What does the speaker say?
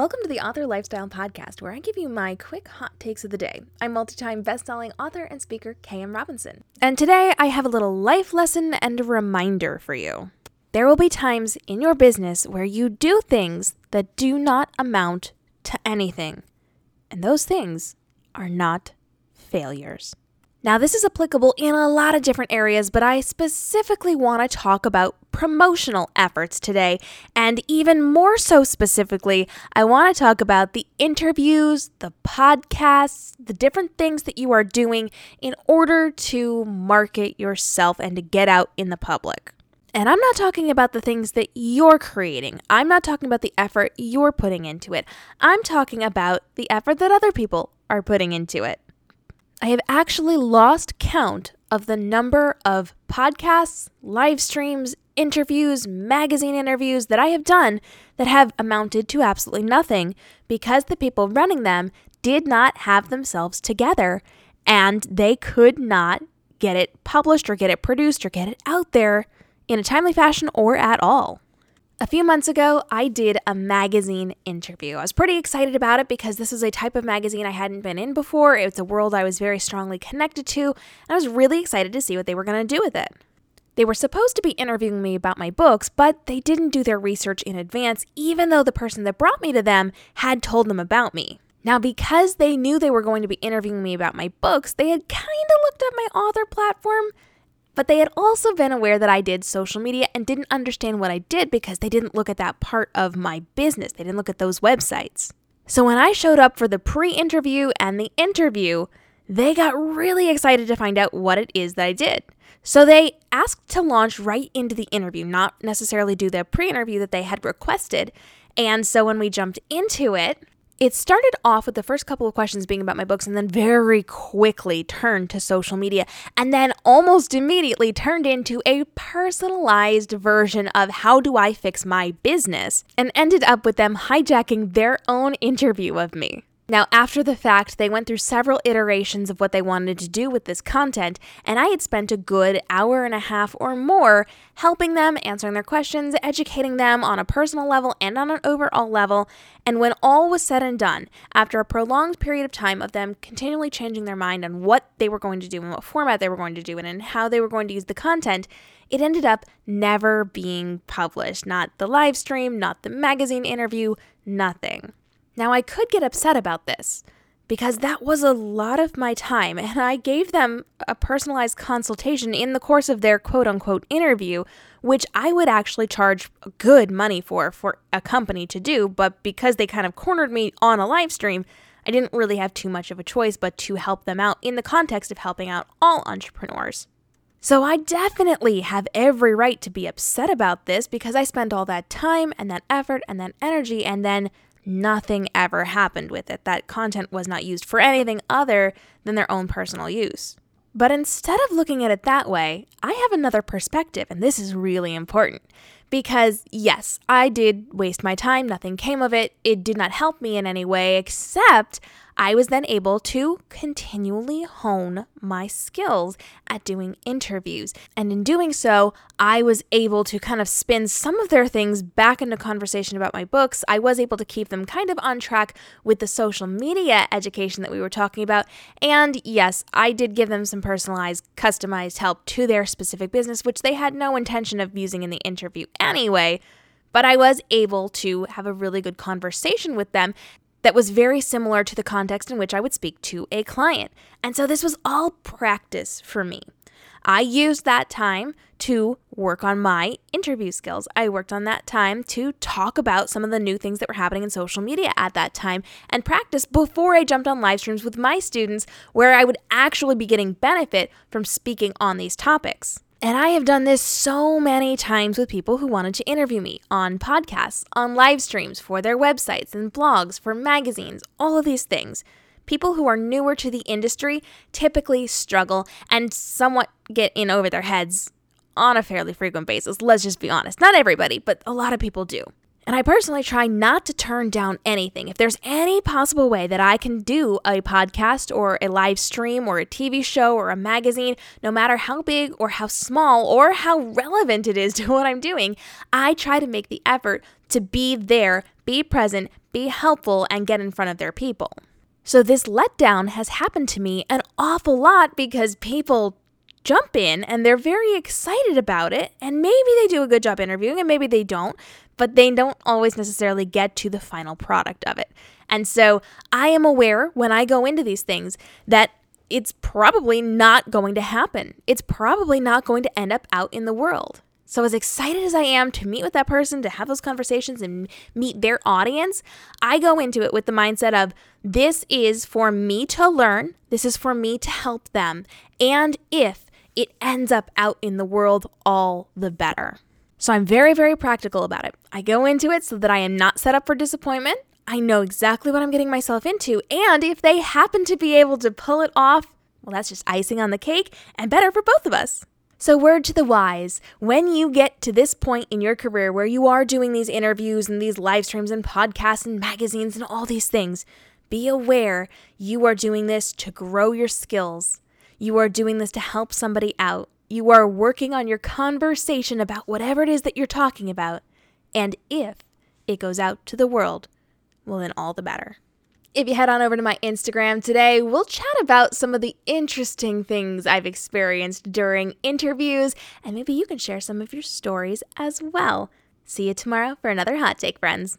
Welcome to the Author Lifestyle Podcast, where I give you my quick hot takes of the day. I'm multi time best-selling author and speaker K.M. Robinson. And today I have a little life lesson and a reminder for you. There will be times in your business where you do things that do not amount to anything. And those things are not failures. Now, this is applicable in a lot of different areas, but I specifically want to talk about promotional efforts today. And even more so specifically, I want to talk about the interviews, the podcasts, the different things that you are doing in order to market yourself and to get out in the public. And I'm not talking about the things that you're creating. I'm not talking about the effort you're putting into it. I'm talking about the effort that other people are putting into it. I have actually lost count of the number of podcasts, live streams, interviews, magazine interviews that I have done that have amounted to absolutely nothing because the people running them did not have themselves together and they could not get it published or get it produced or get it out there in a timely fashion or at all. A few months ago, I did a magazine interview. I was pretty excited about it because this is a type of magazine I hadn't been in before. It's a world I was very strongly connected to, and I was really excited to see what they were going to do with it. They were supposed to be interviewing me about my books, but they didn't do their research in advance, even though the person that brought me to them had told them about me. Now, because they knew they were going to be interviewing me about my books, they had kind of looked at my author platform but they had also been aware that I did social media and didn't understand what I did because they didn't look at that part of my business. They didn't look at those websites. So when I showed up for the pre interview and the interview, they got really excited to find out what it is that I did. So they asked to launch right into the interview, not necessarily do the pre interview that they had requested. And so when we jumped into it, it started off with the first couple of questions being about my books and then very quickly turned to social media and then almost immediately turned into a personalized version of how do I fix my business and ended up with them hijacking their own interview of me. Now, after the fact, they went through several iterations of what they wanted to do with this content, and I had spent a good hour and a half or more helping them, answering their questions, educating them on a personal level and on an overall level. And when all was said and done, after a prolonged period of time of them continually changing their mind on what they were going to do and what format they were going to do it and how they were going to use the content, it ended up never being published. Not the live stream, not the magazine interview, nothing. Now, I could get upset about this because that was a lot of my time, and I gave them a personalized consultation in the course of their quote unquote interview, which I would actually charge good money for for a company to do, but because they kind of cornered me on a live stream, I didn't really have too much of a choice but to help them out in the context of helping out all entrepreneurs. So I definitely have every right to be upset about this because I spent all that time and that effort and that energy and then nothing ever happened with it. That content was not used for anything other than their own personal use. But instead of looking at it that way, I have another perspective, and this is really important. Because, yes, I did waste my time, nothing came of it, it did not help me in any way, except I was then able to continually hone my skills at doing interviews. And in doing so, I was able to kind of spin some of their things back into conversation about my books. I was able to keep them kind of on track with the social media education that we were talking about. And yes, I did give them some personalized, customized help to their specific business, which they had no intention of using in the interview anyway. But I was able to have a really good conversation with them that was very similar to the context in which I would speak to a client. And so this was all practice for me. I used that time to work on my interview skills. I worked on that time to talk about some of the new things that were happening in social media at that time and practice before I jumped on live streams with my students where I would actually be getting benefit from speaking on these topics. And I have done this so many times with people who wanted to interview me on podcasts, on live streams, for their websites and blogs, for magazines, all of these things. People who are newer to the industry typically struggle and somewhat get in over their heads on a fairly frequent basis. Let's just be honest. Not everybody, but a lot of people do. And I personally try not to turn down anything. If there's any possible way that I can do a podcast or a live stream or a TV show or a magazine, no matter how big or how small or how relevant it is to what I'm doing, I try to make the effort to be there, be present, be helpful, and get in front of their people. So, this letdown has happened to me an awful lot because people jump in and they're very excited about it. And maybe they do a good job interviewing and maybe they don't, but they don't always necessarily get to the final product of it. And so I am aware when I go into these things that it's probably not going to happen. It's probably not going to end up out in the world. So, as excited as I am to meet with that person, to have those conversations and meet their audience, I go into it with the mindset of this is for me to learn, this is for me to help them. And if it ends up out in the world, all the better. So I'm very, very practical about it. I go into it so that I am not set up for disappointment. I know exactly what I'm getting myself into. And if they happen to be able to pull it off, well, that's just icing on the cake and better for both of us. So, word to the wise when you get to this point in your career where you are doing these interviews and these live streams and podcasts and magazines and all these things, be aware you are doing this to grow your skills. You are doing this to help somebody out. You are working on your conversation about whatever it is that you're talking about. And if it goes out to the world, well, then all the better. If you head on over to my Instagram today, we'll chat about some of the interesting things I've experienced during interviews, and maybe you can share some of your stories as well. See you tomorrow for another hot take, friends.